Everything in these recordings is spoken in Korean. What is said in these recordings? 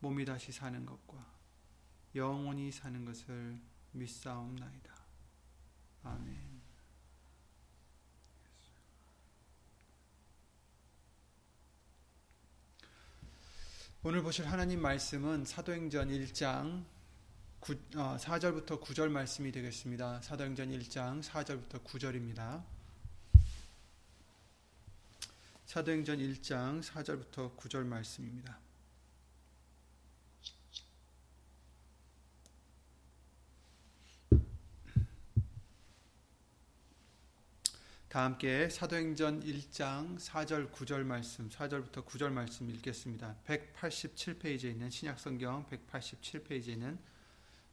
몸이 다시 사는 것과 영원히 사는 것을 믿사옵나이다. 아멘. 오늘 보실 하나님 말씀은 사도행전 1장 9, 어, 4절부터 9절 말씀이 되겠습니다. 사도행전 1장 4절부터 9절입니다. 사도행전 1장 4절부터 9절 말씀입니다. 다 함께 사도행전 1장 4절 9절 말씀 4절부터 9절 말씀 읽겠습니다. 187페이지에 있는 신약성경 187페이지에 있는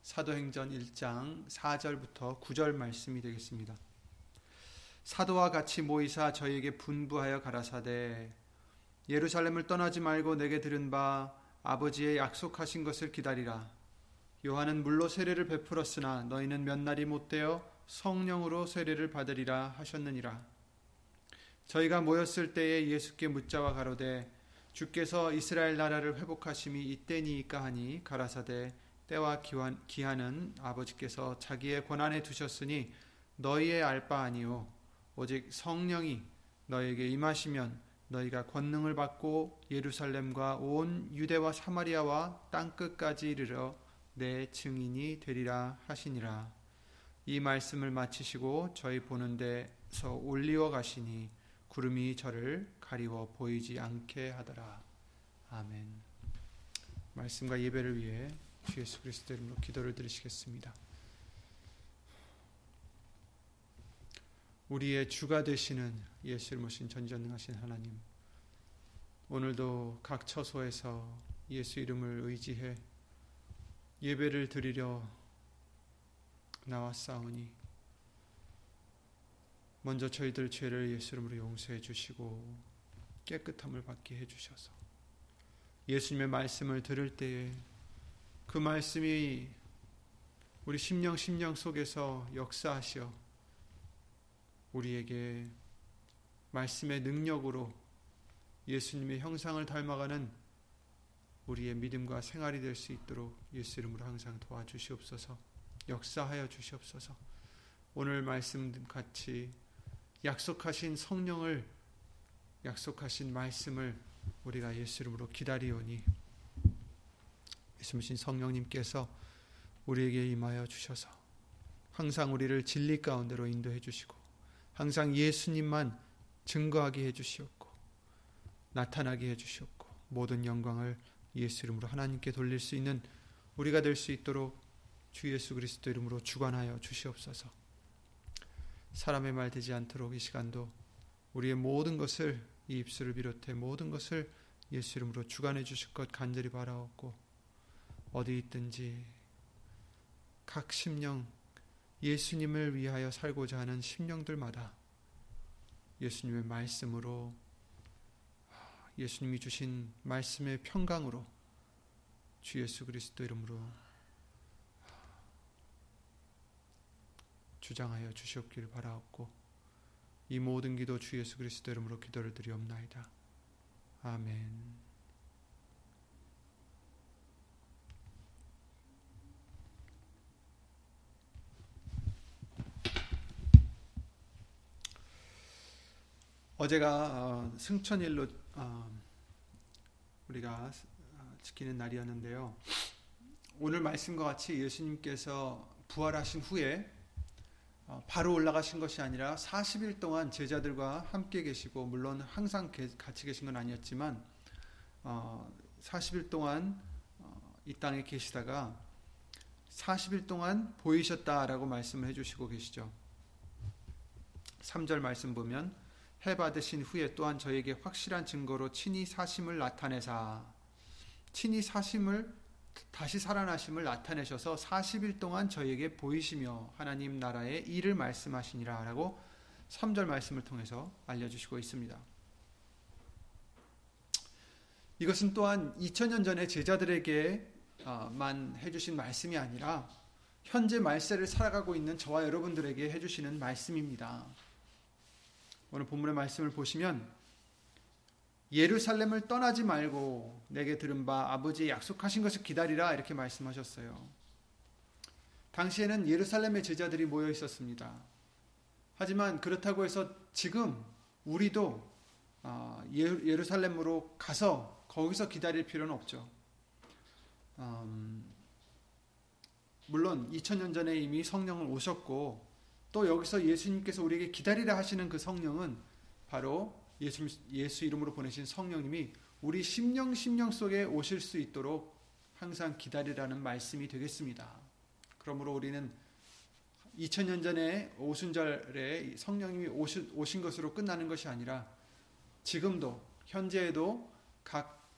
사도행전 1장 4절부터 9절 말씀이 되겠습니다. 사도와 같이 모이사 저희에게 분부하여 가라사대 예루살렘을 떠나지 말고 내게 들은 바 아버지의 약속하신 것을 기다리라. 요한은 물로 세례를 베풀었으나 너희는 몇 날이 못 되어 성령으로 세례를 받으리라 하셨느니라. 저희가 모였을 때에 예수께 묻자와 가로되 주께서 이스라엘 나라를 회복하심이 이때니이까 하니 가라사대 때와 기한, 기한은 아버지께서 자기의 권한에 두셨으니 너희의 알 바 아니요 오직 성령이 너에게 임하시면 너희가 권능을 받고 예루살렘과 온 유대와 사마리아와 땅 끝까지 이르러 내 증인이 되리라 하시니라. 이 말씀을 마치시고 저희 보는 데서 올리워 가시니 구름이 저를 가리워 보이지 않게 하더라. 아멘. 말씀과 예배를 위해 주 예수 그리스도 이름으로 기도를 드리시겠습니다. 우리의 주가 되시는 예수를 모신 전전능하신 하나님. 오늘도 각 처소에서 예수 이름을 의지해 예배를 드리려 나왔사오니 먼저 저희들 죄를 예수 이름으로 용서해 주시고 깨끗함을 받게 해 주셔서 예수님의 말씀을 들을 때에 그 말씀이 우리 심령 심령 속에서 역사하시어 우리에게 말씀의 능력으로 예수님의 형상을 닮아가는 우리의 믿음과 생활이 될 수 있도록 예수 이름으로 항상 도와주시옵소서. 역사하여 주시옵소서. 오늘 말씀 같이 약속하신 성령을 약속하신 말씀을 우리가 예수 이름으로 기다리오니 예수님 성령님께서 우리에게 임하여 주셔서 항상 우리를 진리 가운데로 인도해 주시고 항상 예수님만 증거하게 해 주시옵고 나타나게 해 주시옵고 모든 영광을 예수 이름으로 하나님께 돌릴 수 있는 우리가 될 수 있도록 주 예수 그리스도 이름으로 주관하여 주시옵소서. 사람의 말 되지 않도록 이 시간도 우리의 모든 것을 이 입술을 비롯해 모든 것을 예수 이름으로 주관해 주실 것 간절히 바라옵고 어디 있든지 각 심령 예수님을 위하여 살고자 하는 심령들마다 예수님의 말씀으로 예수님이 주신 말씀의 평강으로 주 예수 그리스도 이름으로 주장하여 주시옵기를 바라옵고 이 모든 기도 주 예수 그리스도 이름으로 기도를 드리옵나이다. 아멘. 어제가 어, 승천일로 어, 우리가 지키는 날이었는데요. 오늘 말씀과 같이 예수님께서 부활하신 후에 어, 바로 올라가신 것이 아니라 40일 동안 제자들과 함께 계시고 물론 항상 같이 계신 건 아니었지만 40일 동안 이 땅에 계시다가 40일 동안 보이셨다라고 말씀을 해주시고 계시죠. 3절 말씀 보면 해 받으신 후에 또한 저에게 확실한 증거로 친히 사심을 나타내사 친히 사심을 다시 살아나심을 나타내셔서 40일 동안 저에게 보이시며 하나님 나라의 일을 말씀하시니라 라고 3절 말씀을 통해서 알려주시고 있습니다. 이것은 또한 2000년 전에 제자들에게만 해주신 말씀이 아니라 현재 말세를 살아가고 있는 저와 여러분들에게 해주시는 말씀입니다. 오늘 본문의 말씀을 보시면 예루살렘을 떠나지 말고 내게 들은 바 아버지의 약속하신 것을 기다리라 이렇게 말씀하셨어요. 당시에는 예루살렘의 제자들이 모여 있었습니다. 하지만 그렇다고 해서 지금 우리도 아, 예루살렘으로 가서 거기서 기다릴 필요는 없죠. 음, 물론 2000년 전에 이미 성령은 오셨고 또 여기서 예수님께서 우리에게 기다리라 하시는 그 성령은 바로 예수, 예수 이름으로 보내신 성령님이 우리 심령 심령 속에 오실 수 있도록 항상 기다리라는 말씀이 되겠습니다. 그러므로 우리는 2000년 전에 오순절에 성령님이 오신, 오신 것으로 끝나는 것이 아니라 지금도 현재에도 각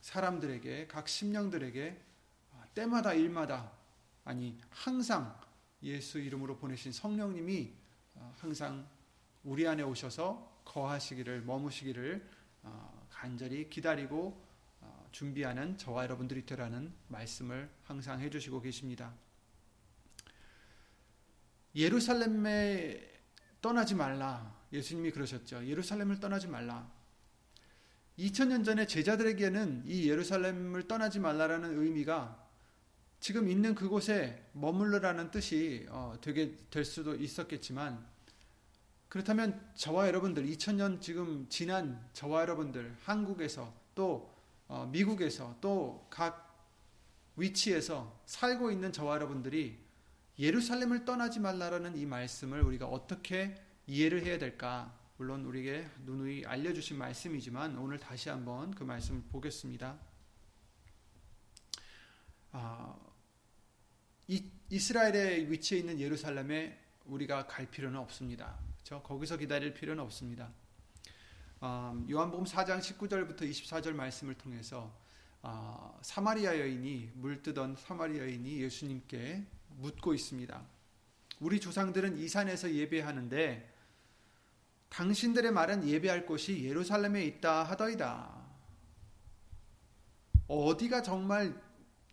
사람들에게 각 심령들에게 때마다 일마다 아니 항상 예수 이름으로 보내신 성령님이 어, 항상 우리 안에 오셔서 거하시기를 머무시기를 어, 간절히 기다리고 어, 준비하는 저와 여러분들이 되라는 말씀을 항상 해주시고 계십니다. 예루살렘에 떠나지 말라. 예수님이 그러셨죠. 예루살렘을 떠나지 말라. 2000년 전에 제자들에게는 이 예루살렘을 떠나지 말라라는 의미가 지금 있는 그곳에 머물러라는 뜻이 어, 되게 될 수도 있었겠지만 그렇다면 저와 여러분들 2000년 지금 지난 저와 여러분들 한국에서 또 어, 미국에서 또 각 위치에서 살고 있는 저와 여러분들이 예루살렘을 떠나지 말라라는 이 말씀을 우리가 어떻게 이해를 해야 될까? 물론 우리에게 누누이 알려주신 말씀이지만 오늘 다시 한번 그 말씀을 보겠습니다. 아, 이, 이스라엘의 위치해 있는 예루살렘에 우리가 갈 필요는 없습니다. 저 거기서 기다릴 필요는 없습니다. 음, 요한복음 4장 19절부터 24절 말씀을 통해서 어, 사마리아 여인이 물 뜨던 사마리아 여인이 예수님께 묻고 있습니다. 우리 조상들은 이 산에서 예배하는데 당신들의 말은 예배할 곳이 예루살렘에 있다 하더이다. 어디가 정말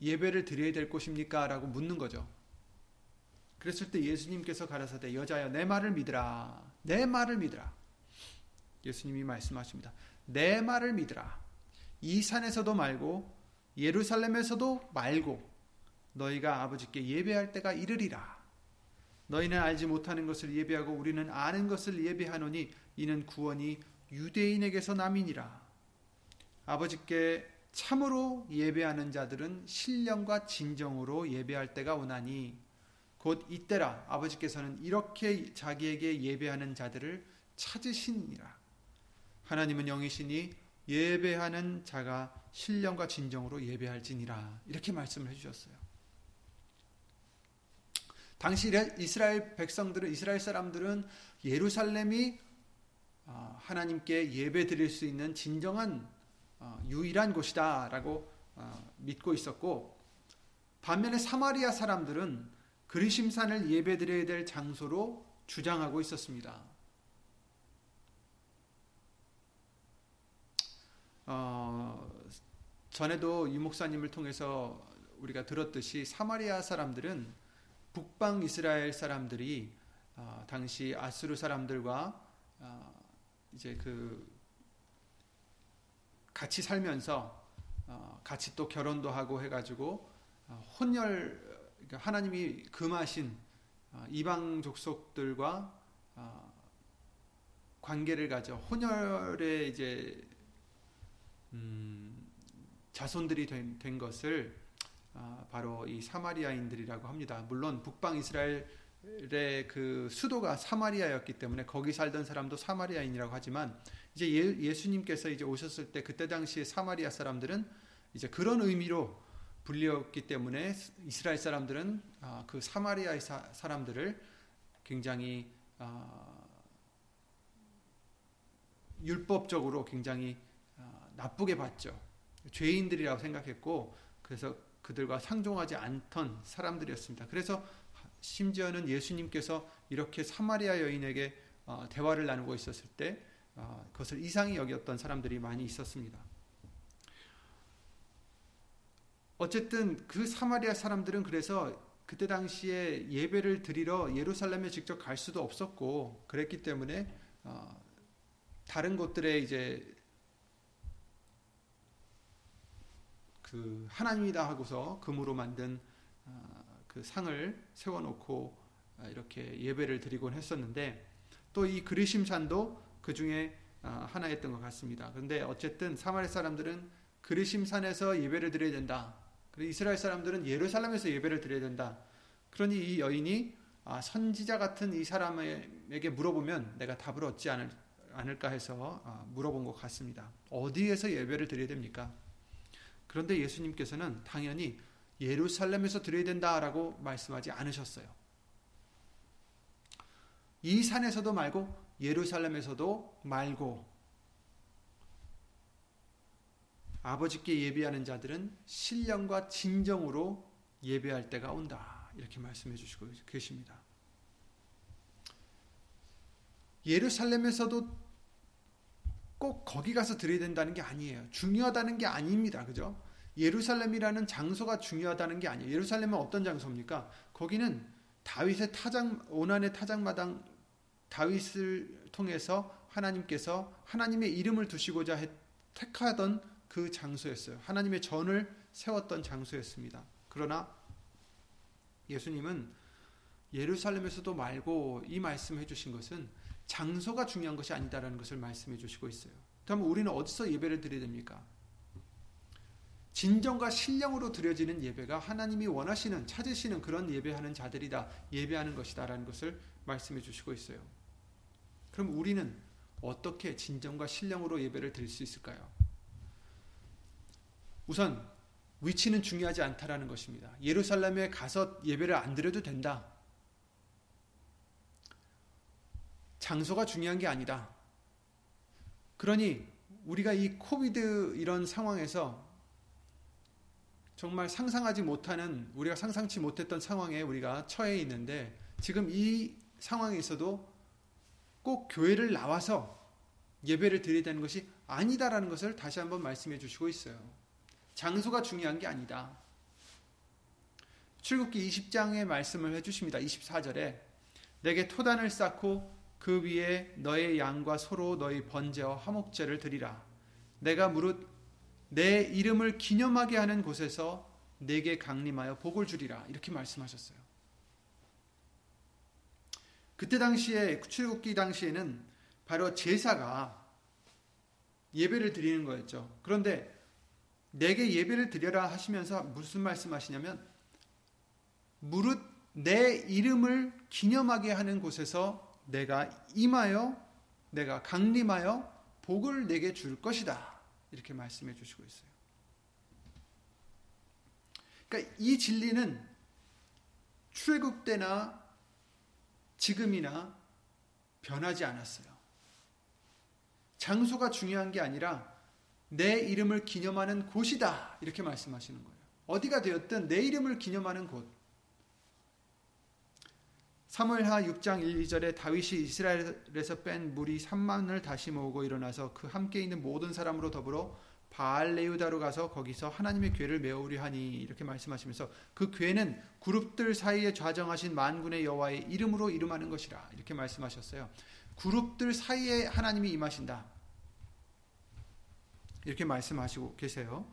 예배를 드려야 될 곳입니까? 라고 묻는 거죠. 그랬을 때 예수님께서 가라사대 여자여 내 말을 믿으라. 내 말을 믿으라. 예수님이 말씀하십니다. 내 말을 믿으라. 이 산에서도 말고 예루살렘에서도 말고 너희가 아버지께 예배할 때가 이르리라. 너희는 알지 못하는 것을 예배하고 우리는 아는 것을 예배하노니 이는 구원이 유대인에게서 남이니라. 아버지께 참으로 예배하는 자들은 신령과 진정으로 예배할 때가 오나니 곧 이때라 아버지께서는 이렇게 자기에게 예배하는 자들을 찾으시니라. 하나님은 영이시니 예배하는 자가 신령과 진정으로 예배할지니라. 이렇게 말씀을 해주셨어요. 당시 이스라엘 백성들은 이스라엘 사람들은 예루살렘이 어, 하나님께 예배 드릴 수 있는 진정한 어, 유일한 곳이다라고 어, 믿고 있었고 반면에 사마리아 사람들은 그리심산을 예배드려야 될 장소로 주장하고 있었습니다. 어, 전에도 유 목사님을 통해서 우리가 들었듯이 사마리아 사람들은 북방 이스라엘 사람들이 어, 당시 아수르 사람들과 어, 이제 그 같이 살면서 어, 같이 또 결혼도 하고 해가지고 어, 혼혈 그러니까 하나님이 금하신 어, 이방 족속들과 어, 관계를 가져 혼혈의 이제 음 자손들이 된, 된 것을 아, 바로 이 사마리아인들이라고 합니다. 물론 북방 이스라엘의 그 수도가 사마리아였기 때문에 거기 살던 사람도 사마리아인이라고 하지만 이제 예, 수님께서 이제 오셨을 때 그때 당시에 사마리아 사람들은 이제 그런 의미로 불렸기 때문에 이스라엘 사람들은 아, 그 사마리아의 사람들을 굉장히 아, 율법적으로 굉장히 나쁘게 봤죠. 죄인들이라고 생각했고 그래서 그들과 상종하지 않던 사람들이었습니다. 그래서 심지어는 예수님께서 이렇게 사마리아 여인에게 어, 대화를 나누고 있었을 때 어, 그것을 이상히 여겼던 사람들이 많이 있었습니다. 어쨌든 그 사마리아 사람들은 그래서 그때 당시에 예배를 드리러 예루살렘에 직접 갈 수도 없었고 그랬기 때문에 어, 다른 곳들에 이제 그 하나님이다 하고서 금으로 만든 아, 그 상을 세워놓고 아, 이렇게 예배를 드리곤 했었는데 또 이 그리심산도 그 중에 아, 하나였던 것 같습니다. 그런데 어쨌든 사마리 사람들은 그리심산에서 예배를 드려야 된다. 그리고 이스라엘 사람들은 예루살렘에서 예배를 드려야 된다. 그러니 이 여인이 선지자 같은 이 사람에게 물어보면 내가 답을 얻지 않을, 않을까 해서 물어본 것 같습니다. 어디에서 예배를 드려야 됩니까? 그런데 예수님께서는 당연히 예루살렘에서 드려야 된다라고 말씀하지 않으셨어요. 이 산에서도 말고 예루살렘에서도 말고 아버지께 예배하는 자들은 신령과 진정으로 예배할 때가 온다. 이렇게 말씀해 주시고 계십니다. 예루살렘에서도 꼭 거기 가서 드려야 된다는 게 아니에요. 중요하다는 게 아닙니다. 그죠? 예루살렘이라는 장소가 중요하다는 게 아니에요. 예루살렘은 어떤 장소입니까? 거기는 다윗의 타작 오난의 타작마당 다윗을 통해서 하나님께서 하나님의 이름을 두시고자 택하던 그 장소였어요. 하나님의 전을 세웠던 장소였습니다. 그러나 예수님은 예루살렘에서도 말고 이 말씀해 주신 것은 장소가 중요한 것이 아니다라는 것을 말씀해 주시고 있어요. 그럼 우리는 어디서 예배를 드려야 됩니까? 진정과 신령으로 드려지는 예배가 하나님이 원하시는 찾으시는 그런 예배하는 자들이다. 예배하는 것이다라는 것을 말씀해 주시고 있어요. 그럼 우리는 어떻게 진정과 신령으로 예배를 드릴 수 있을까요? 우선 위치는 중요하지 않다라는 것입니다. 예루살렘에 가서 예배를 안 드려도 된다. 장소가 중요한 게 아니다. 그러니 우리가 이 코비드 이런 상황에서 정말 상상하지 못하는 우리가 상상치 못했던 상황에 우리가 처해 있는데 지금 이 상황에서도 꼭 교회를 나와서 예배를 드려야 되는 것이 아니다라는 것을 다시 한번 말씀해 주시고 있어요. 장소가 중요한 게 아니다. 출국기 20장의 말씀을 해 주십니다. 24절에 내게 토단을 쌓고 그 위에 너의 양과 소로 너의 번제와 화목제를 드리라. 내가 무릇 내 이름을 기념하게 하는 곳에서 내게 강림하여 복을 주리라. 이렇게 말씀하셨어요. 그때 당시에 출국기 당시에는 바로 제사가 예배를 드리는 거였죠. 그런데 내게 예배를 드려라 하시면서 무슨 말씀하시냐면 무릇 내 이름을 기념하게 하는 곳에서 내가 임하여 내가 강림하여 복을 내게 줄 것이다. 이렇게 말씀해 주시고 있어요. 그러니까 이 진리는 출애굽 때나 지금이나 변하지 않았어요. 장소가 중요한 게 아니라 내 이름을 기념하는 곳이다. 이렇게 말씀하시는 거예요. 어디가 되었든 내 이름을 기념하는 곳. 사무엘하 6장 1, 2절에 다윗이 이스라엘에서 뺀 무리 3만을 다시 모으고 일어나서 그 함께 있는 모든 사람으로 더불어 바알레유다로 가서 거기서 하나님의 괴를 메우려 하니 이렇게 말씀하시면서 그 괴는 그룹들 사이에 좌정하신 만군의 여호와의 이름으로 이름하는 것이라 이렇게 말씀하셨어요. 그룹들 사이에 하나님이 임하신다. 이렇게 말씀하시고 계세요.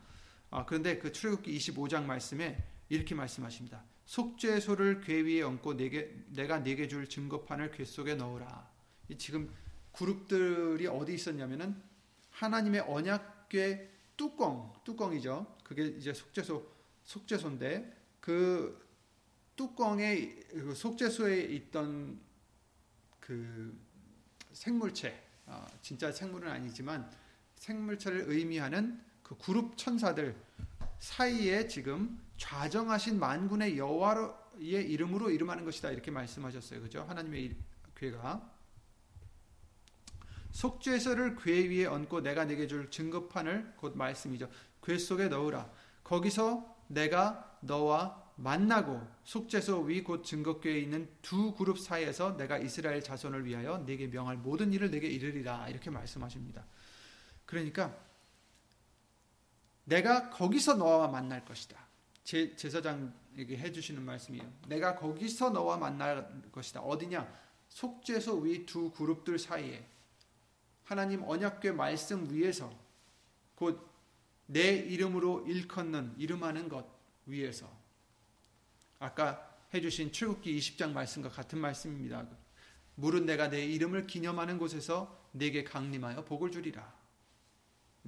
아, 그런데 그 출애굽기 25장 말씀에 이렇게 말씀하십니다. 속죄소를 괴 위에 얹고 내게, 내가 내게 줄 증거판을 괴 속에 넣으라. 지금 그룹들이 어디 있었냐면은 하나님의 언약궤 뚜껑, 뚜껑이죠. 그게 이제 속죄소, 속죄소인데 그 뚜껑에 그 속죄소에 있던 그 생물체, 어, 진짜 생물은 아니지만 생물체를 의미하는 그 그룹 천사들 사이에 지금 좌정하신 만군의 여호와의 이름으로 이름하는 것이다 이렇게 말씀하셨어요. 그죠? 하나님의 괴가 속죄서를 괴 위에 얹고 내가 내게 줄 증거판을 곧 말씀이죠. 괴 속에 넣으라. 거기서 내가 너와 만나고 속죄소 위 곧 증거궤에 있는 두 그룹 사이에서 내가 이스라엘 자손을 위하여 내게 명할 모든 일을 내게 이르리라 이렇게 말씀하십니다. 그러니까 내가 거기서 너와 만날 것이다. 제, 제사장에게 해주시는 말씀이에요. 내가 거기서 너와 만날 것이다. 어디냐? 속죄소 위 두 그룹들 사이에 하나님 언약궤 말씀 위에서 곧 내 이름으로 일컫는 이름하는 것 위에서 아까 해주신 출국기 20장 말씀과 같은 말씀입니다. 물은 내가 내 이름을 기념하는 곳에서 내게 강림하여 복을 주리라.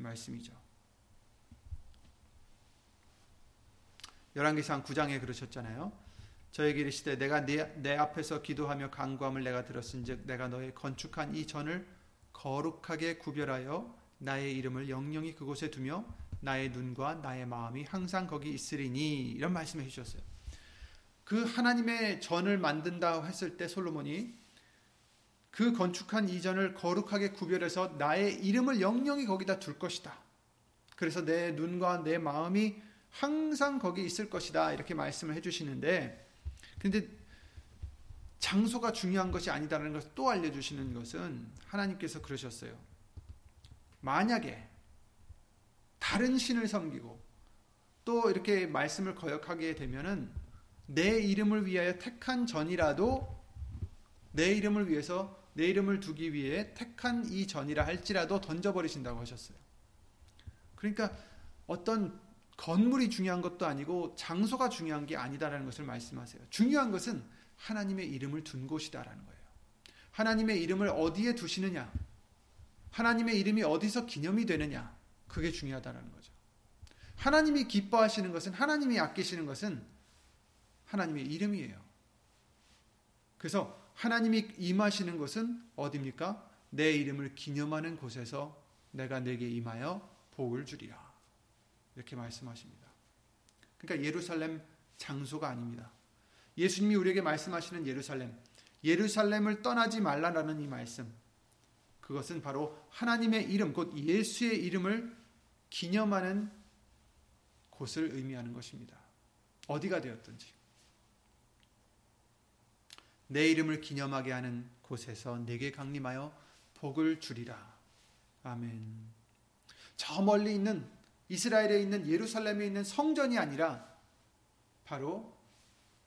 말씀이죠. 열왕기상 9장에 그러셨잖아요. 저에게 이르시되 내가 내, 내 앞에서 기도하며 간구함을 내가 들었은즉 내가 너의 건축한 이 전을 거룩하게 구별하여 나의 이름을 영영히 그곳에 두며 나의 눈과 나의 마음이 항상 거기 있으리니 이런 말씀을 해주셨어요. 그 하나님의 전을 만든다 했을 때 솔로몬이 그 건축한 이전을 거룩하게 구별해서 나의 이름을 영영히 거기다 둘 것이다. 그래서 내 눈과 내 마음이 항상 거기 있을 것이다. 이렇게 말씀을 해주시는데, 근데 장소가 중요한 것이 아니다라는 것을 또 알려주시는 것은 하나님께서 그러셨어요. 만약에 다른 신을 섬기고 또 이렇게 말씀을 거역하게 되면은 내 이름을 위하여 택한 전이라도 내 이름을 위해서 내 이름을 두기 위해 택한 이 전이라 할지라도 던져버리신다고 하셨어요. 그러니까 어떤 건물이 중요한 것도 아니고 장소가 중요한 게 아니다라는 것을 말씀하세요. 중요한 것은 하나님의 이름을 둔 곳이다라는 거예요. 하나님의 이름을 어디에 두시느냐? 하나님의 이름이 어디서 기념이 되느냐? 그게 중요하다는 거죠. 하나님이 기뻐하시는 것은 하나님이 아끼시는 것은 하나님의 이름이에요. 그래서 하나님이 임하시는 것은 어디입니까? 내 이름을 기념하는 곳에서 내가 내게 임하여 복을 주리라. 이렇게 말씀하십니다. 그러니까 예루살렘 장소가 아닙니다. 예수님이 우리에게 말씀하시는 예루살렘, 예루살렘을 떠나지 말라라는 이 말씀. 그것은 바로 하나님의 이름, 곧 예수의 이름을 기념하는 곳을 의미하는 것입니다. 어디가 되었든지. 내 이름을 기념하게 하는 곳에서 내게 강림하여 복을 주리라. 아멘. 저 멀리 있는 이스라엘에 있는 예루살렘에 있는 성전이 아니라 바로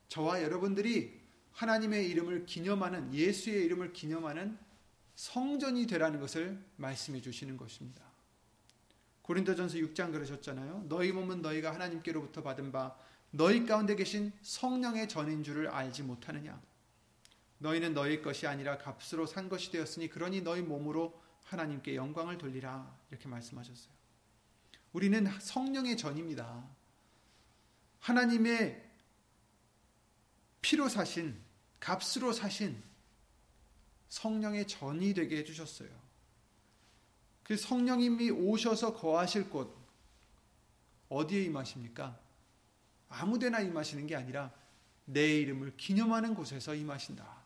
저와 여러분들이 하나님의 이름을 기념하는 예수의 이름을 기념하는 성전이 되라는 것을 말씀해 주시는 것입니다. 고린도전서 6장 그러셨잖아요. 너희 몸은 너희가 하나님께로부터 받은 바 너희 가운데 계신 성령의 전인 줄을 알지 못하느냐? 너희는 너희 것이 아니라 값으로 산 것이 되었으니 그러니 너희 몸으로 하나님께 영광을 돌리라 이렇게 말씀하셨어요. 우리는 성령의 전입니다. 하나님의 피로 사신 값으로 사신 성령의 전이 되게 해주셨어요. 그 성령님이 오셔서 거하실 곳 어디에 임하십니까? 아무데나 임하시는 게 아니라 내 이름을 기념하는 곳에서 임하신다.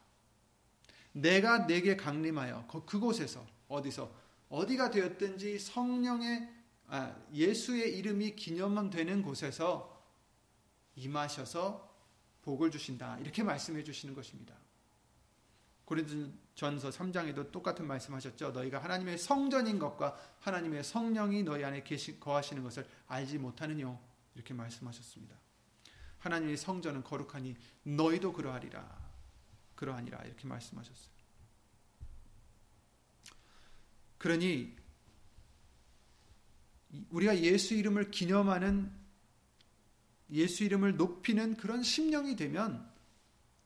내가 내게 강림하여 그곳에서 어디서 어디가 되었든지 성령의 아, 예수의 이름이 기념되는 곳에서 임하셔서 복을 주신다. 이렇게 말씀해 주시는 것입니다. 고린도전서 3장에도 똑같은 말씀하셨죠. 너희가 하나님의 성전인 것과 하나님의 성령이 너희 안에 계시 거하시는 것을 알지 못하느뇨. 이렇게 말씀하셨습니다. 하나님의 성전은 거룩하니 너희도 그러하리라. 그러하니라 이렇게 말씀하셨어요. 그러니 우리가 예수 이름을 기념하는 예수 이름을 높이는 그런 심령이 되면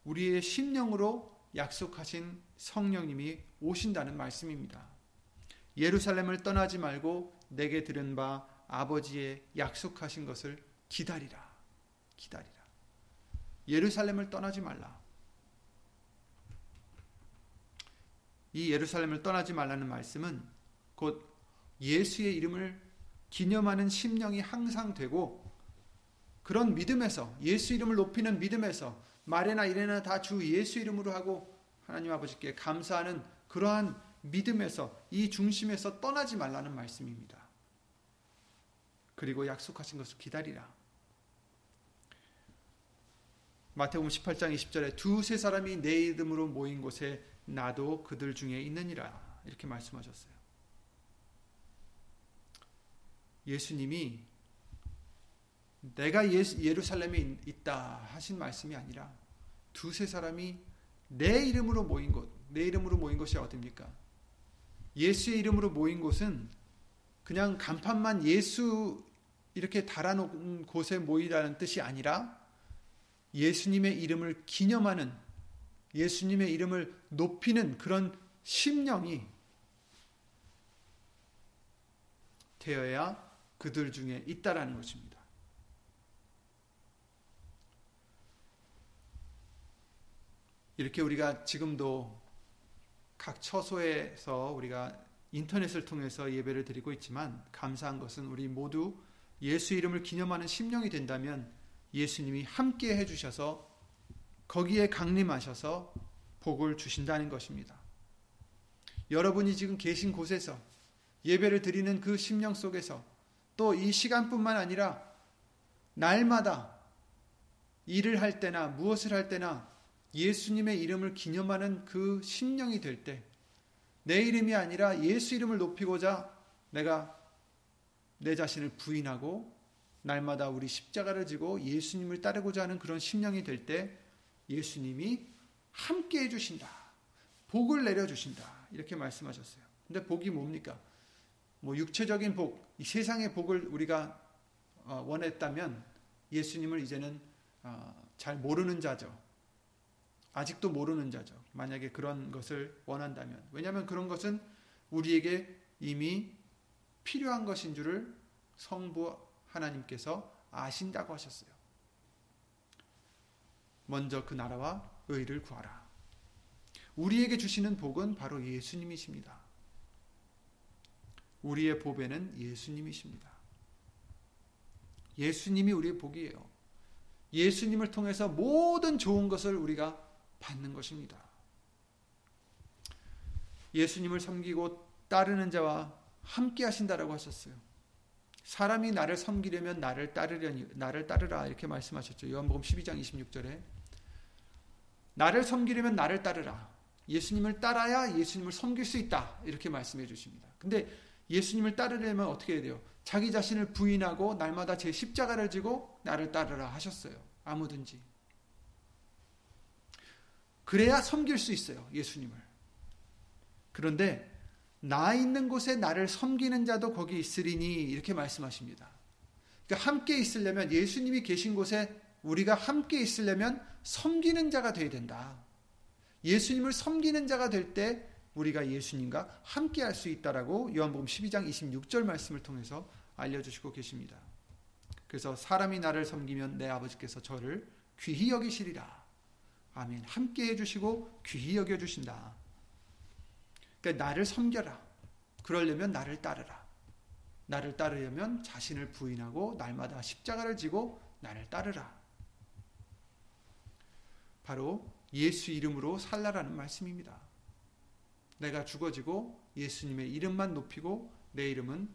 우리의 심령으로 약속하신 성령님이 오신다는 말씀입니다. 예루살렘을 떠나지 말고 내게 들은 바 아버지의 약속하신 것을 기다리라. 기다리라. 예루살렘을 떠나지 말라. 이 예루살렘을 떠나지 말라는 말씀은 곧 예수의 이름을 기념하는 심령이 항상 되고 그런 믿음에서 예수 이름을 높이는 믿음에서 말이나 이래나 다 주 예수 이름으로 하고 하나님 아버지께 감사하는 그러한 믿음에서 이 중심에서 떠나지 말라는 말씀입니다. 그리고 약속하신 것을 기다리라. 마태복음 18장 20절에 두세 사람이 내 이름으로 모인 곳에 나도 그들 중에 있느니라 이렇게 말씀하셨어요. 예수님이 내가 예루살렘에 있다 하신 말씀이 아니라 두세 사람이 내 이름으로 모인 곳, 내 이름으로 모인 곳이 어딥니까? 예수의 이름으로 모인 곳은 그냥 간판만 예수 이렇게 달아놓은 곳에 모이라는 뜻이 아니라 예수님의 이름을 기념하는 예수님의 이름을 높이는 그런 심령이 되어야 그들 중에 있다라는 것입니다. 이렇게 우리가 지금도 각 처소에서 우리가 인터넷을 통해서 예배를 드리고 있지만 감사한 것은 우리 모두 예수 이름을 기념하는 심령이 된다면 예수님이 함께 해주셔서 거기에 강림하셔서 복을 주신다는 것입니다. 여러분이 지금 계신 곳에서 예배를 드리는 그 심령 속에서 또 이 시간뿐만 아니라 날마다 일을 할 때나 무엇을 할 때나 예수님의 이름을 기념하는 그 심령이 될 때, 내 이름이 아니라 예수 이름을 높이고자 내가 내 자신을 부인하고 날마다 우리 십자가를 지고 예수님을 따르고자 하는 그런 심령이 될 때 예수님이 함께 해주신다. 복을 내려주신다. 이렇게 말씀하셨어요. 근데 복이 뭡니까? 뭐 육체적인 복, 이 세상의 복을 우리가 어, 원했다면 예수님을 이제는 어, 잘 모르는 자죠. 아직도 모르는 자죠. 만약에 그런 것을 원한다면. 왜냐하면 그런 것은 우리에게 이미 필요한 것인 줄을 성부 하나님께서 아신다고 하셨어요. 먼저 그 나라와 의를 구하라. 우리에게 주시는 복은 바로 예수님이십니다. 우리의 보배는 예수님이십니다. 예수님이 우리의 복이에요. 예수님을 통해서 모든 좋은 것을 우리가 받는 것입니다. 예수님을 섬기고 따르는 자와 함께 하신다라고 하셨어요. 사람이 나를 섬기려면 나를 따르려니 나를 따르라 이렇게 말씀하셨죠. 요한복음 12장 26절에 나를 섬기려면 나를 따르라. 예수님을 따라야 예수님을 섬길 수 있다. 이렇게 말씀해 주십니다. 근데 예수님을 따르려면 어떻게 해야 돼요? 자기 자신을 부인하고 날마다 제 십자가를 지고 나를 따르라 하셨어요. 아무든지. 그래야 섬길 수 있어요. 예수님을. 그런데 나 있는 곳에 나를 섬기는 자도 거기 있으리니 이렇게 말씀하십니다. 그러니까 함께 있으려면 예수님이 계신 곳에 우리가 함께 있으려면 섬기는 자가 되어야 된다. 예수님을 섬기는 자가 될 때 우리가 예수님과 함께 할 수 있다라고 요한복음 12장 26절 말씀을 통해서 알려주시고 계십니다. 그래서 사람이 나를 섬기면 내 아버지께서 저를 귀히 여기시리라. 아멘. 함께 해주시고 귀히 여겨주신다. 그러니까 나를 섬겨라. 그러려면 나를 따르라. 나를 따르려면 자신을 부인하고 날마다 십자가를 지고 나를 따르라. 바로 예수 이름으로 살라라는 말씀입니다. 내가 죽어지고 예수님의 이름만 높이고 내 이름은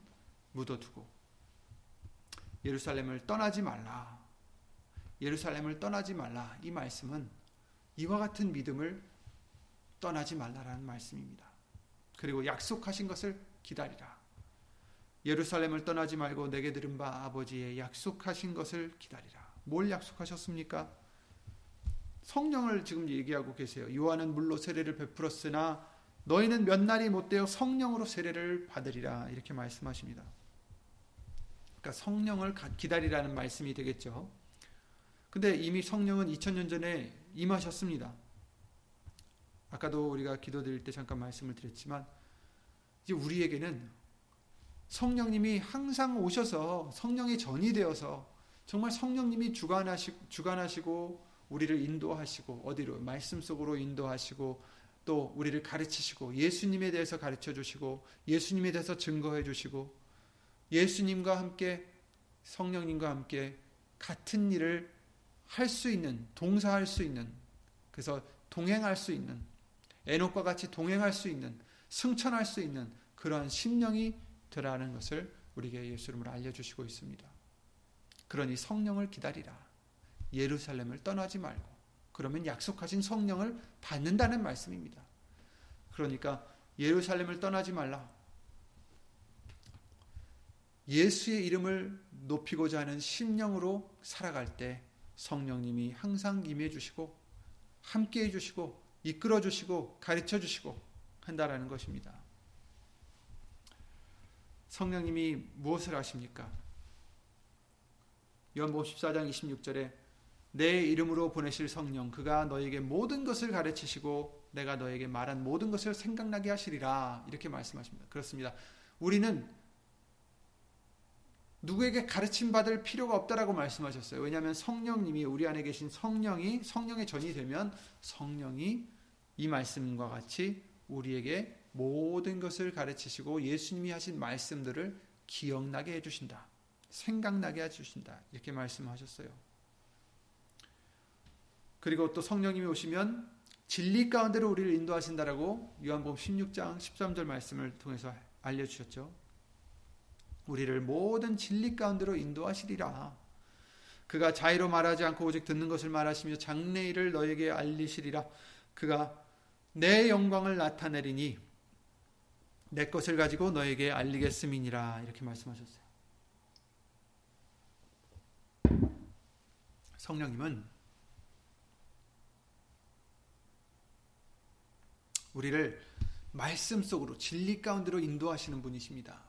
묻어두고 예루살렘을 떠나지 말라. 예루살렘을 떠나지 말라. 이 말씀은 이와 같은 믿음을 떠나지 말라라는 말씀입니다. 그리고 약속하신 것을 기다리라. 예루살렘을 떠나지 말고 내게 들은 바 아버지의 약속하신 것을 기다리라. 뭘 약속하셨습니까? 성령을 지금 얘기하고 계세요. 요한은 물로 세례를 베풀었으나 너희는 몇 날이 못 되어 성령으로 세례를 받으리라 이렇게 말씀하십니다. 그러니까 성령을 기다리라는 말씀이 되겠죠. 근데 이미 성령은 2000년 전에 임하셨습니다. 아까도 우리가 기도드릴 때 잠깐 말씀을 드렸지만 이제 우리에게는 성령님이 항상 오셔서 성령의 전이 되어서 정말 성령님이 주관하시, 주관하시고 우리를 인도하시고 어디로? 말씀 속으로 인도하시고 또 우리를 가르치시고 예수님에 대해서 가르쳐 주시고 예수님에 대해서 증거해 주시고 예수님과 함께 성령님과 함께 같은 일을 할 수 있는 동사할 수 있는 그래서 동행할 수 있는 에녹과 같이 동행할 수 있는 승천할 수 있는 그러한 심령이 되라는 것을 우리에게 예수 이름으로 알려주시고 있습니다. 그러니 성령을 기다리라. 예루살렘을 떠나지 말고 그러면 약속하신 성령을 받는다는 말씀입니다. 그러니까 예루살렘을 떠나지 말라. 예수의 이름을 높이고자 하는 심령으로 살아갈 때 성령님이 항상 임해 주시고 함께 해 주시고 이끌어 주시고 가르쳐 주시고 한다라는 것입니다. 성령님이 무엇을 하십니까? 요한복음 14장 26절에 내 이름으로 보내실 성령 그가 너에게 모든 것을 가르치시고 내가 너에게 말한 모든 것을 생각나게 하시리라 이렇게 말씀하십니다. 그렇습니다. 우리는 누구에게 가르침 받을 필요가 없다라고 말씀하셨어요. 왜냐하면 성령님이 우리 안에 계신 성령이 성령의 전이 되면 성령이 이 말씀과 같이 우리에게 모든 것을 가르치시고 예수님이 하신 말씀들을 기억나게 해주신다. 생각나게 해주신다. 이렇게 말씀하셨어요. 그리고 또 성령님이 오시면 진리 가운데로 우리를 인도하신다라고 요한복음 16장 13절 말씀을 통해서 알려주셨죠. 우리를 모든 진리 가운데로 인도하시리라. 그가 자의로 말하지 않고 오직 듣는 것을 말하시며 장래일을 너에게 알리시리라. 그가 내 영광을 나타내리니 내 것을 가지고 너에게 알리겠음이니라 이렇게 말씀하셨어요. 성령님은 우리를 말씀 속으로 진리 가운데로 인도하시는 분이십니다.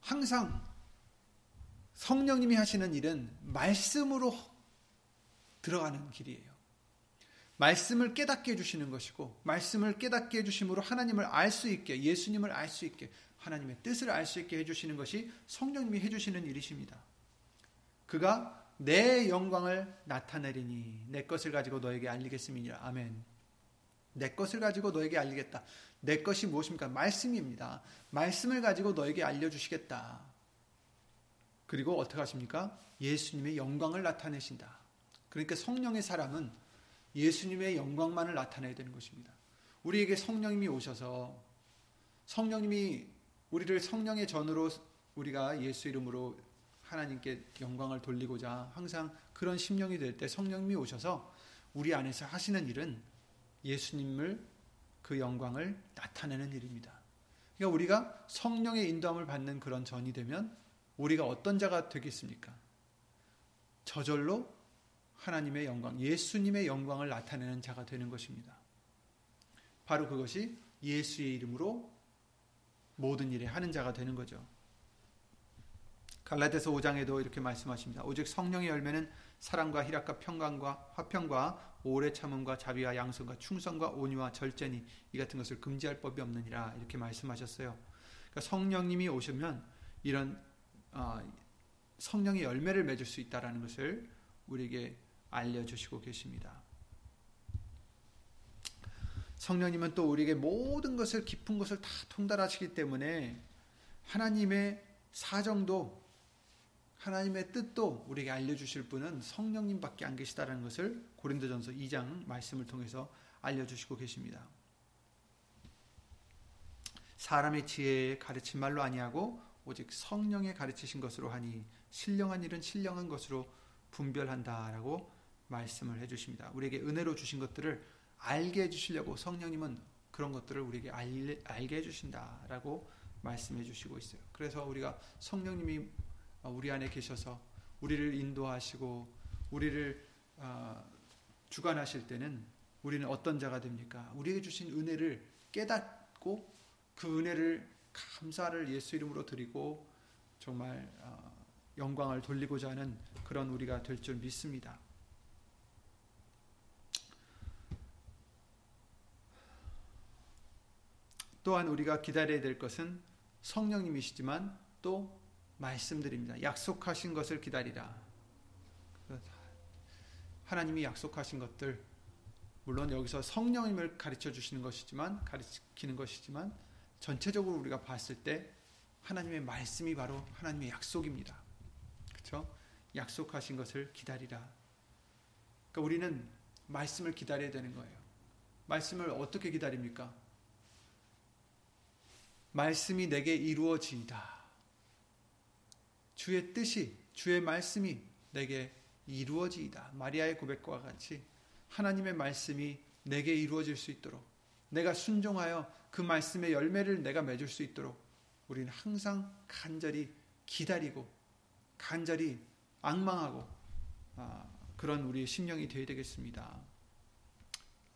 항상 성령님이 하시는 일은 말씀으로 들어가는 길이에요. 말씀을 깨닫게 해주시는 것이고, 말씀을 깨닫게 해주심으로 하나님을 알 수 있게, 예수님을 알 수 있게, 하나님의 뜻을 알 수 있게 해주시는 것이 성령님이 해주시는 일이십니다. 그가 내 영광을 나타내리니 내 것을 가지고 너에게 알리겠음이니라. 아멘. 내 것을 가지고 너에게 알리겠다. 내 것이 무엇입니까? 말씀입니다. 말씀을 가지고 너에게 알려주시겠다. 그리고 어떻게 하십니까? 예수님의 영광을 나타내신다. 그러니까 성령의 사람은 예수님의 영광만을 나타내야 되는 것입니다. 우리에게 성령님이 오셔서 성령님이 우리를 성령의 전으로 우리가 예수 이름으로 하나님께 영광을 돌리고자 항상 그런 심령이 될 때 성령님이 오셔서 우리 안에서 하시는 일은 예수님을 그 영광을 나타내는 일입니다. 그러니까 우리가 성령의 인도함을 받는 그런 전이 되면 우리가 어떤 자가 되겠습니까? 저절로 하나님의 영광, 예수님의 영광을 나타내는 자가 되는 것입니다. 바로 그것이 예수의 이름으로 모든 일에 하는 자가 되는 거죠. 갈라디아서 5장에도 이렇게 말씀하십니다. 오직 성령의 열매는 사랑과 희락과 평강과 화평과 오래 참음과 자비와 양성과 충성과 온유와 절제니 이 같은 것을 금지할 법이 없느니라 이렇게 말씀하셨어요. 그러니까 성령님이 오시면 이런 어, 성령의 열매를 맺을 수 있다라는 것을 우리에게 알려주시고 계십니다. 성령님은 또 우리에게 모든 것을 깊은 것을 다 통달하시기 때문에 하나님의 사정도 하나님의 뜻도 우리에게 알려주실 분은 성령님밖에 안 계시다는 것을 고린도전서 2장 말씀을 통해서 알려주시고 계십니다. 사람의 지혜에 가르친 말로 아니하고 오직 성령의 가르치신 것으로 하니 신령한 일은 신령한 것으로 분별한다라고 말씀을 해주십니다. 우리에게 은혜로 주신 것들을 알게 해주시려고 성령님은 그런 것들을 우리에게 알게 해주신다라고 말씀해 주시고 있어요. 그래서 우리가 성령님이 우리 안에 계셔서 우리를 인도하시고 우리를 아, 주관하실 때는 우리는 어떤 자가 됩니까? 우리에게 주신 은혜를 깨닫고 그 은혜를 감사를 예수 이름으로 드리고 정말 아, 영광을 돌리고자 하는 그런 우리가 될 줄 믿습니다. 또한 우리가 기다려야 될 것은 성령님이시지만 또 말씀드립니다. 약속하신 것을 기다리라. 하나님이 약속하신 것들 물론 여기서 성령님을 가르쳐 주시는 것이지만 가르치는 것이지만 전체적으로 우리가 봤을 때 하나님의 말씀이 바로 하나님의 약속입니다. 그렇죠? 약속하신 것을 기다리라. 그러니까 우리는 말씀을 기다려야 되는 거예요. 말씀을 어떻게 기다립니까? 말씀이 내게 이루어지이다. 주의 뜻이, 주의 말씀이 내게 이루어지이다. 마리아의 고백과 같이 하나님의 말씀이 내게 이루어질 수 있도록 내가 순종하여 그 말씀의 열매를 내가 맺을 수 있도록 우리는 항상 간절히 기다리고 간절히 악망하고 아, 그런 우리의 심령이 되어야 되겠습니다.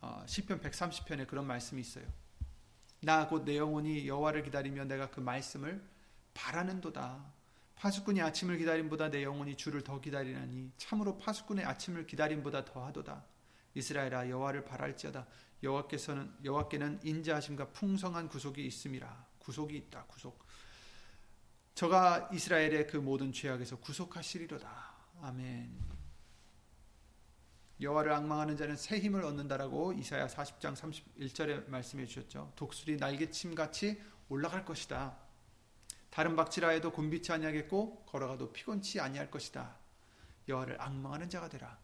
아, 시편 130편에 그런 말씀이 있어요. 나 곧 내 영혼이 여호와를 기다리며 내가 그 말씀을 바라는도다. 파수꾼이 아침을 기다림보다 내 영혼이 주를 더 기다리나니 참으로 파수꾼의 아침을 기다림보다 더하도다. 이스라엘아 여호와를 바랄지어다. 여호와께서는 여호와께는 인자하심과 풍성한 구속이 있음이라. 구속이 있다. 구속. 저가 이스라엘의 그 모든 죄악에서 구속하시리로다. 아멘. 여호와를 악망하는 자는 새 힘을 얻는다라고 이사야 40장 31절에 말씀해 주셨죠. 독수리 날개침 같이 올라갈 것이다. 다른 박지라 해도 곤비치 아니하겠고 걸어가도 피곤치 아니할 것이다. 여호와를 악망하는 자가 되라.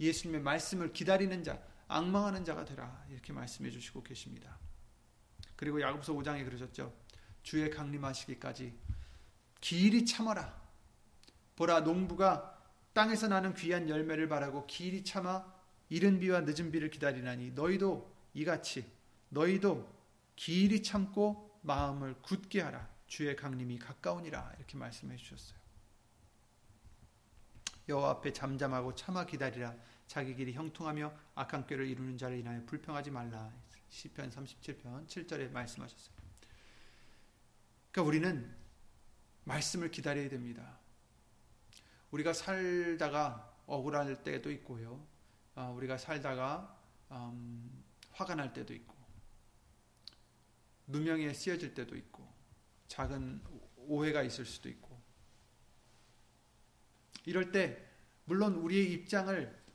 예수님의 말씀을 기다리는 자, 악망하는 자가 되라. 이렇게 말씀해 주시고 계십니다. 그리고 야고보서 5장에 그러셨죠. 주의 강림하시기까지 길이 참아라. 보라 농부가 땅에서 나는 귀한 열매를 바라고 길이 참아 이른 비와 늦은 비를 기다리나니 너희도 이같이 너희도 길이 참고 마음을 굳게 하라. 주의 강림이 가까우니라. 이렇게 말씀해 주셨어요. 여호와 앞에 잠잠하고 참아 기다리라. 자기 길이 형통하며 악한 꾀를 이루는 자를 인하여 불평하지 말라. 시편 37편 7절에 말씀하셨어요. 그러니까 우리는 말씀을 기다려야 됩니다. 우리가 살다가 억울할 때도 있고요. 어, 우리가 살다가 음, 화가 날 때도 있고 누명에 씌어질 때도 있고 작은 오해가 있을 수도 있고 이럴 때 물론 우리의 입장을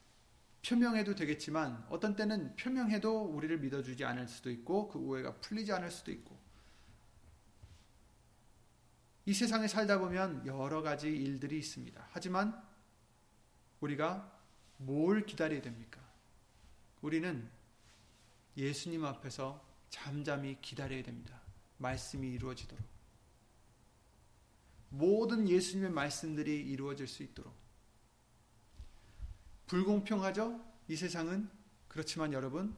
표명해도 되겠지만 어떤 때는 표명해도 우리를 믿어주지 않을 수도 있고 그 오해가 풀리지 않을 수도 있고 이 세상에 살다 보면 여러 가지 일들이 있습니다. 하지만 우리가 뭘 기다려야 됩니까? 우리는 예수님 앞에서 잠잠히 기다려야 됩니다. 말씀이 이루어지도록. 모든 예수님의 말씀들이 이루어질 수 있도록. 불공평하죠? 이 세상은. 그렇지만 여러분,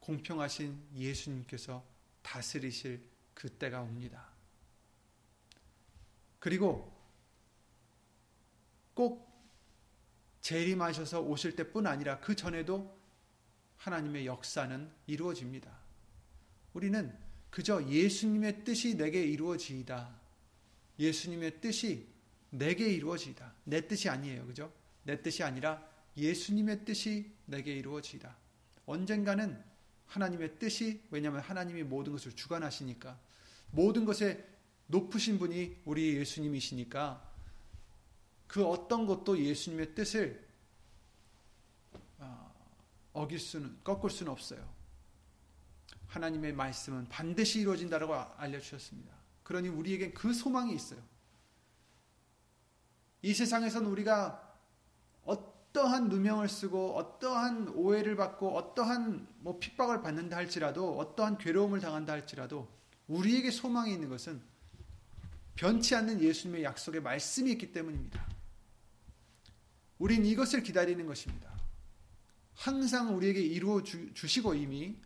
공평하신 예수님께서 다스리실 그때가 옵니다. 그리고 꼭 재림하셔서 오실 때뿐 아니라 그 전에도 하나님의 역사는 이루어집니다. 우리는 그저 예수님의 뜻이 내게 이루어지이다. 예수님의 뜻이 내게 이루어지이다. 내 뜻이 아니에요. 그죠? 내 뜻이 아니라 예수님의 뜻이 내게 이루어지이다. 언젠가는 하나님의 뜻이 왜냐하면 하나님이 모든 것을 주관하시니까 모든 것에 높으신 분이 우리 예수님이시니까 그 어떤 것도 예수님의 뜻을 어, 어길 수는 꺾을 수는 없어요. 하나님의 말씀은 반드시 이루어진다라고 알려주셨습니다. 그러니 우리에겐 그 소망이 있어요. 이 세상에선 우리가 어떠한 누명을 쓰고 어떠한 오해를 받고 어떠한 뭐 핍박을 받는다 할지라도 어떠한 괴로움을 당한다 할지라도 우리에게 소망이 있는 것은 변치 않는 예수님의 약속의 말씀이 있기 때문입니다. 우린 이것을 기다리는 것입니다. 항상 우리에게 이루어 주, 시고 이미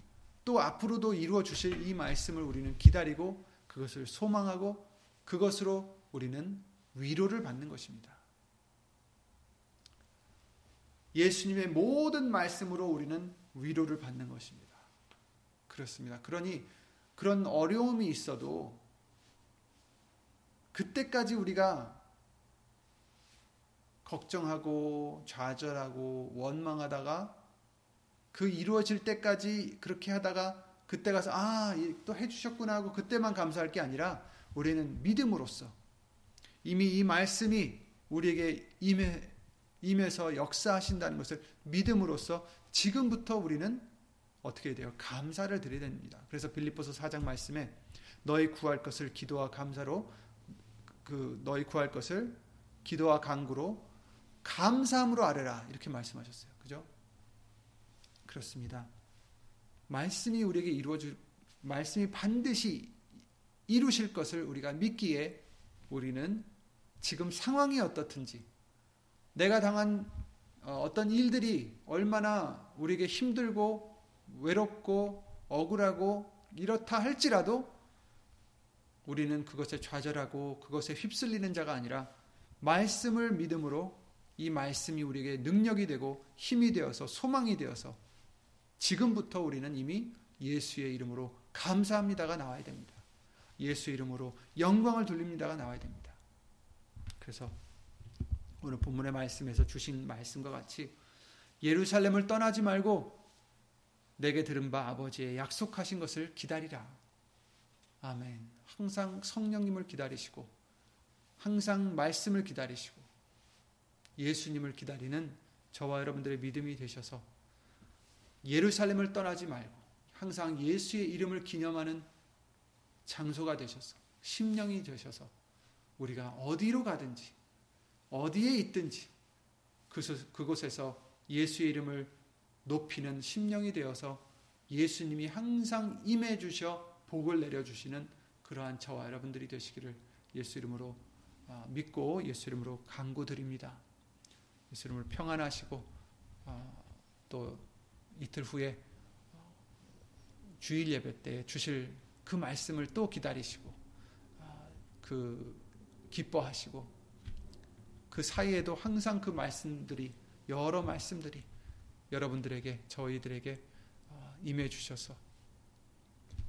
또 앞으로도 이루어 주실 이 말씀을 우리는 기다리고 그것을 소망하고 그것으로 우리는 위로를 받는 것입니다. 예수님의 모든 말씀으로 우리는 위로를 받는 것입니다. 그렇습니다. 그러니 그런 어려움이 있어도 그때까지 우리가 걱정하고 좌절하고 원망하다가 그 이루어질 때까지 그렇게 하다가 그때 가서 아, 또 해주셨구나 하고 그때만 감사할 게 아니라 우리는 믿음으로써 이미 이 말씀이 우리에게 임해, 임해서 역사하신다는 것을 믿음으로써 지금부터 우리는 어떻게 돼요? 감사를 드려야 됩니다. 그래서 빌립보서 4장 말씀에 너희 구할 것을 기도와 감사로 그 너희 구할 것을 기도와 간구로 감사함으로 아뢰라 이렇게 말씀하셨어요. 그죠? 그렇습니다. 말씀이 우리에게 이루어질 말씀이 반드시 이루실 것을 우리가 믿기에 우리는 지금 상황이 어떻든지 내가 당한 어, 어떤 일들이 얼마나 우리에게 힘들고 외롭고 억울하고 이렇다 할지라도 우리는 그것에 좌절하고 그것에 휩쓸리는 자가 아니라 말씀을 믿음으로 이 말씀이 우리에게 능력이 되고 힘이 되어서 소망이 되어서 지금부터 우리는 이미 예수의 이름으로 감사합니다가 나와야 됩니다. 예수 이름으로 영광을 돌립니다가 나와야 됩니다. 그래서 오늘 본문의 말씀에서 주신 말씀과 같이 예루살렘을 떠나지 말고 내게 들은 바 아버지의 약속하신 것을 기다리라. 아멘. 항상 성령님을 기다리시고 항상 말씀을 기다리시고 예수님을 기다리는 저와 여러분들의 믿음이 되셔서 예루살렘을 떠나지 말고 항상 예수의 이름을 기념하는 장소가 되셔서 심령이 되셔서 우리가 어디로 가든지 어디에 있든지 그곳에서 예수의 이름을 높이는 심령이 되어서 예수님이 항상 임해 주셔 복을 내려 주시는 그러한 저와 여러분들이 되시기를 예수 이름으로 아, 믿고 예수 이름으로 간구드립니다. 예수 이름으로 평안하시고 아, 또 이틀 후에 주일 예배 때 주실 그 말씀을 또 기다리시고 아, 그 기뻐하시고 그 사이에도 항상 그 말씀들이 여러 말씀들이 여러분들에게 저희들에게 어, 임해 주셔서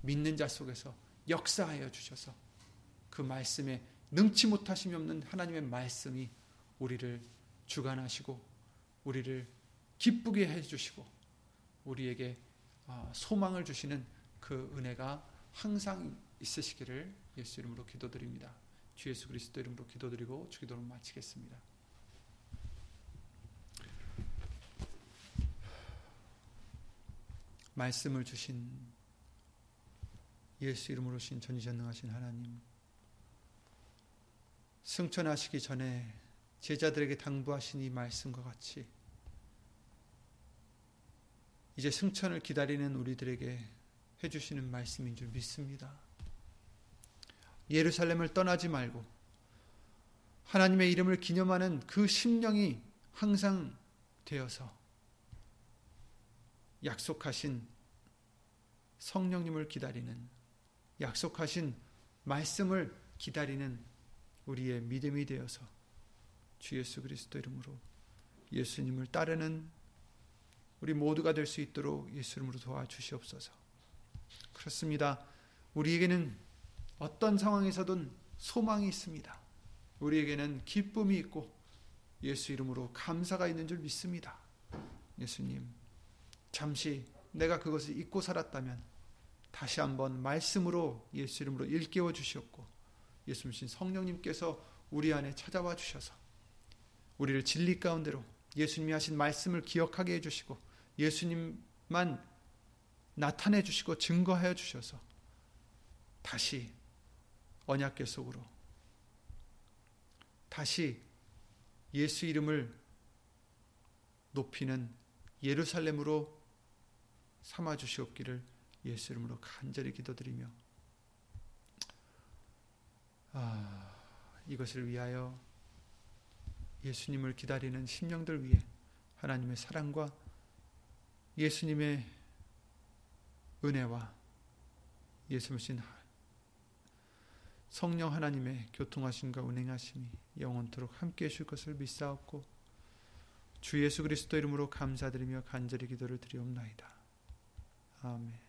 믿는 자 속에서 역사하여 주셔서 그 말씀에 능치 못하심이 없는 하나님의 말씀이 우리를 주관하시고 우리를 기쁘게 해 주시고 우리에게 어, 소망을 주시는 그 은혜가 항상 있으시기를 예수 이름으로 기도드립니다. 주 예수 그리스도 이름으로 기도드리고 주기도를 마치겠습니다. 말씀을 주신 예수 이름으로 신 전지전능하신 하나님 승천하시기 전에 제자들에게 당부하신 이 말씀과 같이 이제 승천을 기다리는 우리들에게 해주시는 말씀인 줄 믿습니다. 예루살렘을 떠나지 말고 하나님의 이름을 기념하는 그 심령이 항상 되어서 약속하신 성령님을 기다리는 약속하신 말씀을 기다리는 우리의 믿음이 되어서 주 예수 그리스도 이름으로 예수님을 따르는 우리 모두가 될 수 있도록 예수 이름으로 도와주시옵소서. 그렇습니다. 우리에게는 어떤 상황에서든 소망이 있습니다. 우리에게는 기쁨이 있고 예수 이름으로 감사가 있는 줄 믿습니다. 예수님, 잠시 내가 그것을 잊고 살았다면 다시 한번 말씀으로 예수 이름으로 일깨워 주시옵고 예수님 성령님께서 우리 안에 찾아와 주셔서 우리를 진리 가운데로 예수님이 하신 말씀을 기억하게 해 주시고 예수님만 나타내 주시고 증거하여 주셔서 다시 언약계 속으로 다시 예수 이름을 높이는 예루살렘으로 삼아 주시옵기를 예수 이름으로 간절히 기도드리며 아, 이것을 위하여 예수님을 기다리는 심령들 위해 하나님의 사랑과 예수님의 은혜와 예수님 성령 하나님의 교통하심과 운행하심이 영원토록 함께 해 줄 것을 믿사옵고 주 예수 그리스도 이름으로 감사드리며 간절히 기도를 드리옵나이다. 아멘.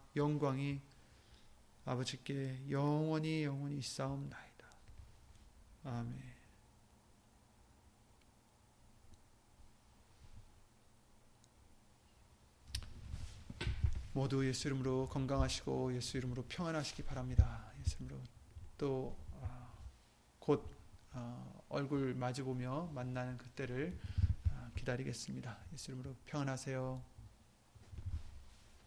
영광이 아버지께 영원히 영원히 있사옵나이다. 아멘 모두 예수 이름으로 건강하시고 예수 이름으로 평안하시기 바랍니다. 예수 이름으로 또곧 아, 어, 얼굴 마주보며 만나는 그때를 아, 기다리겠습니다. 예수 이름으로 평안하세요.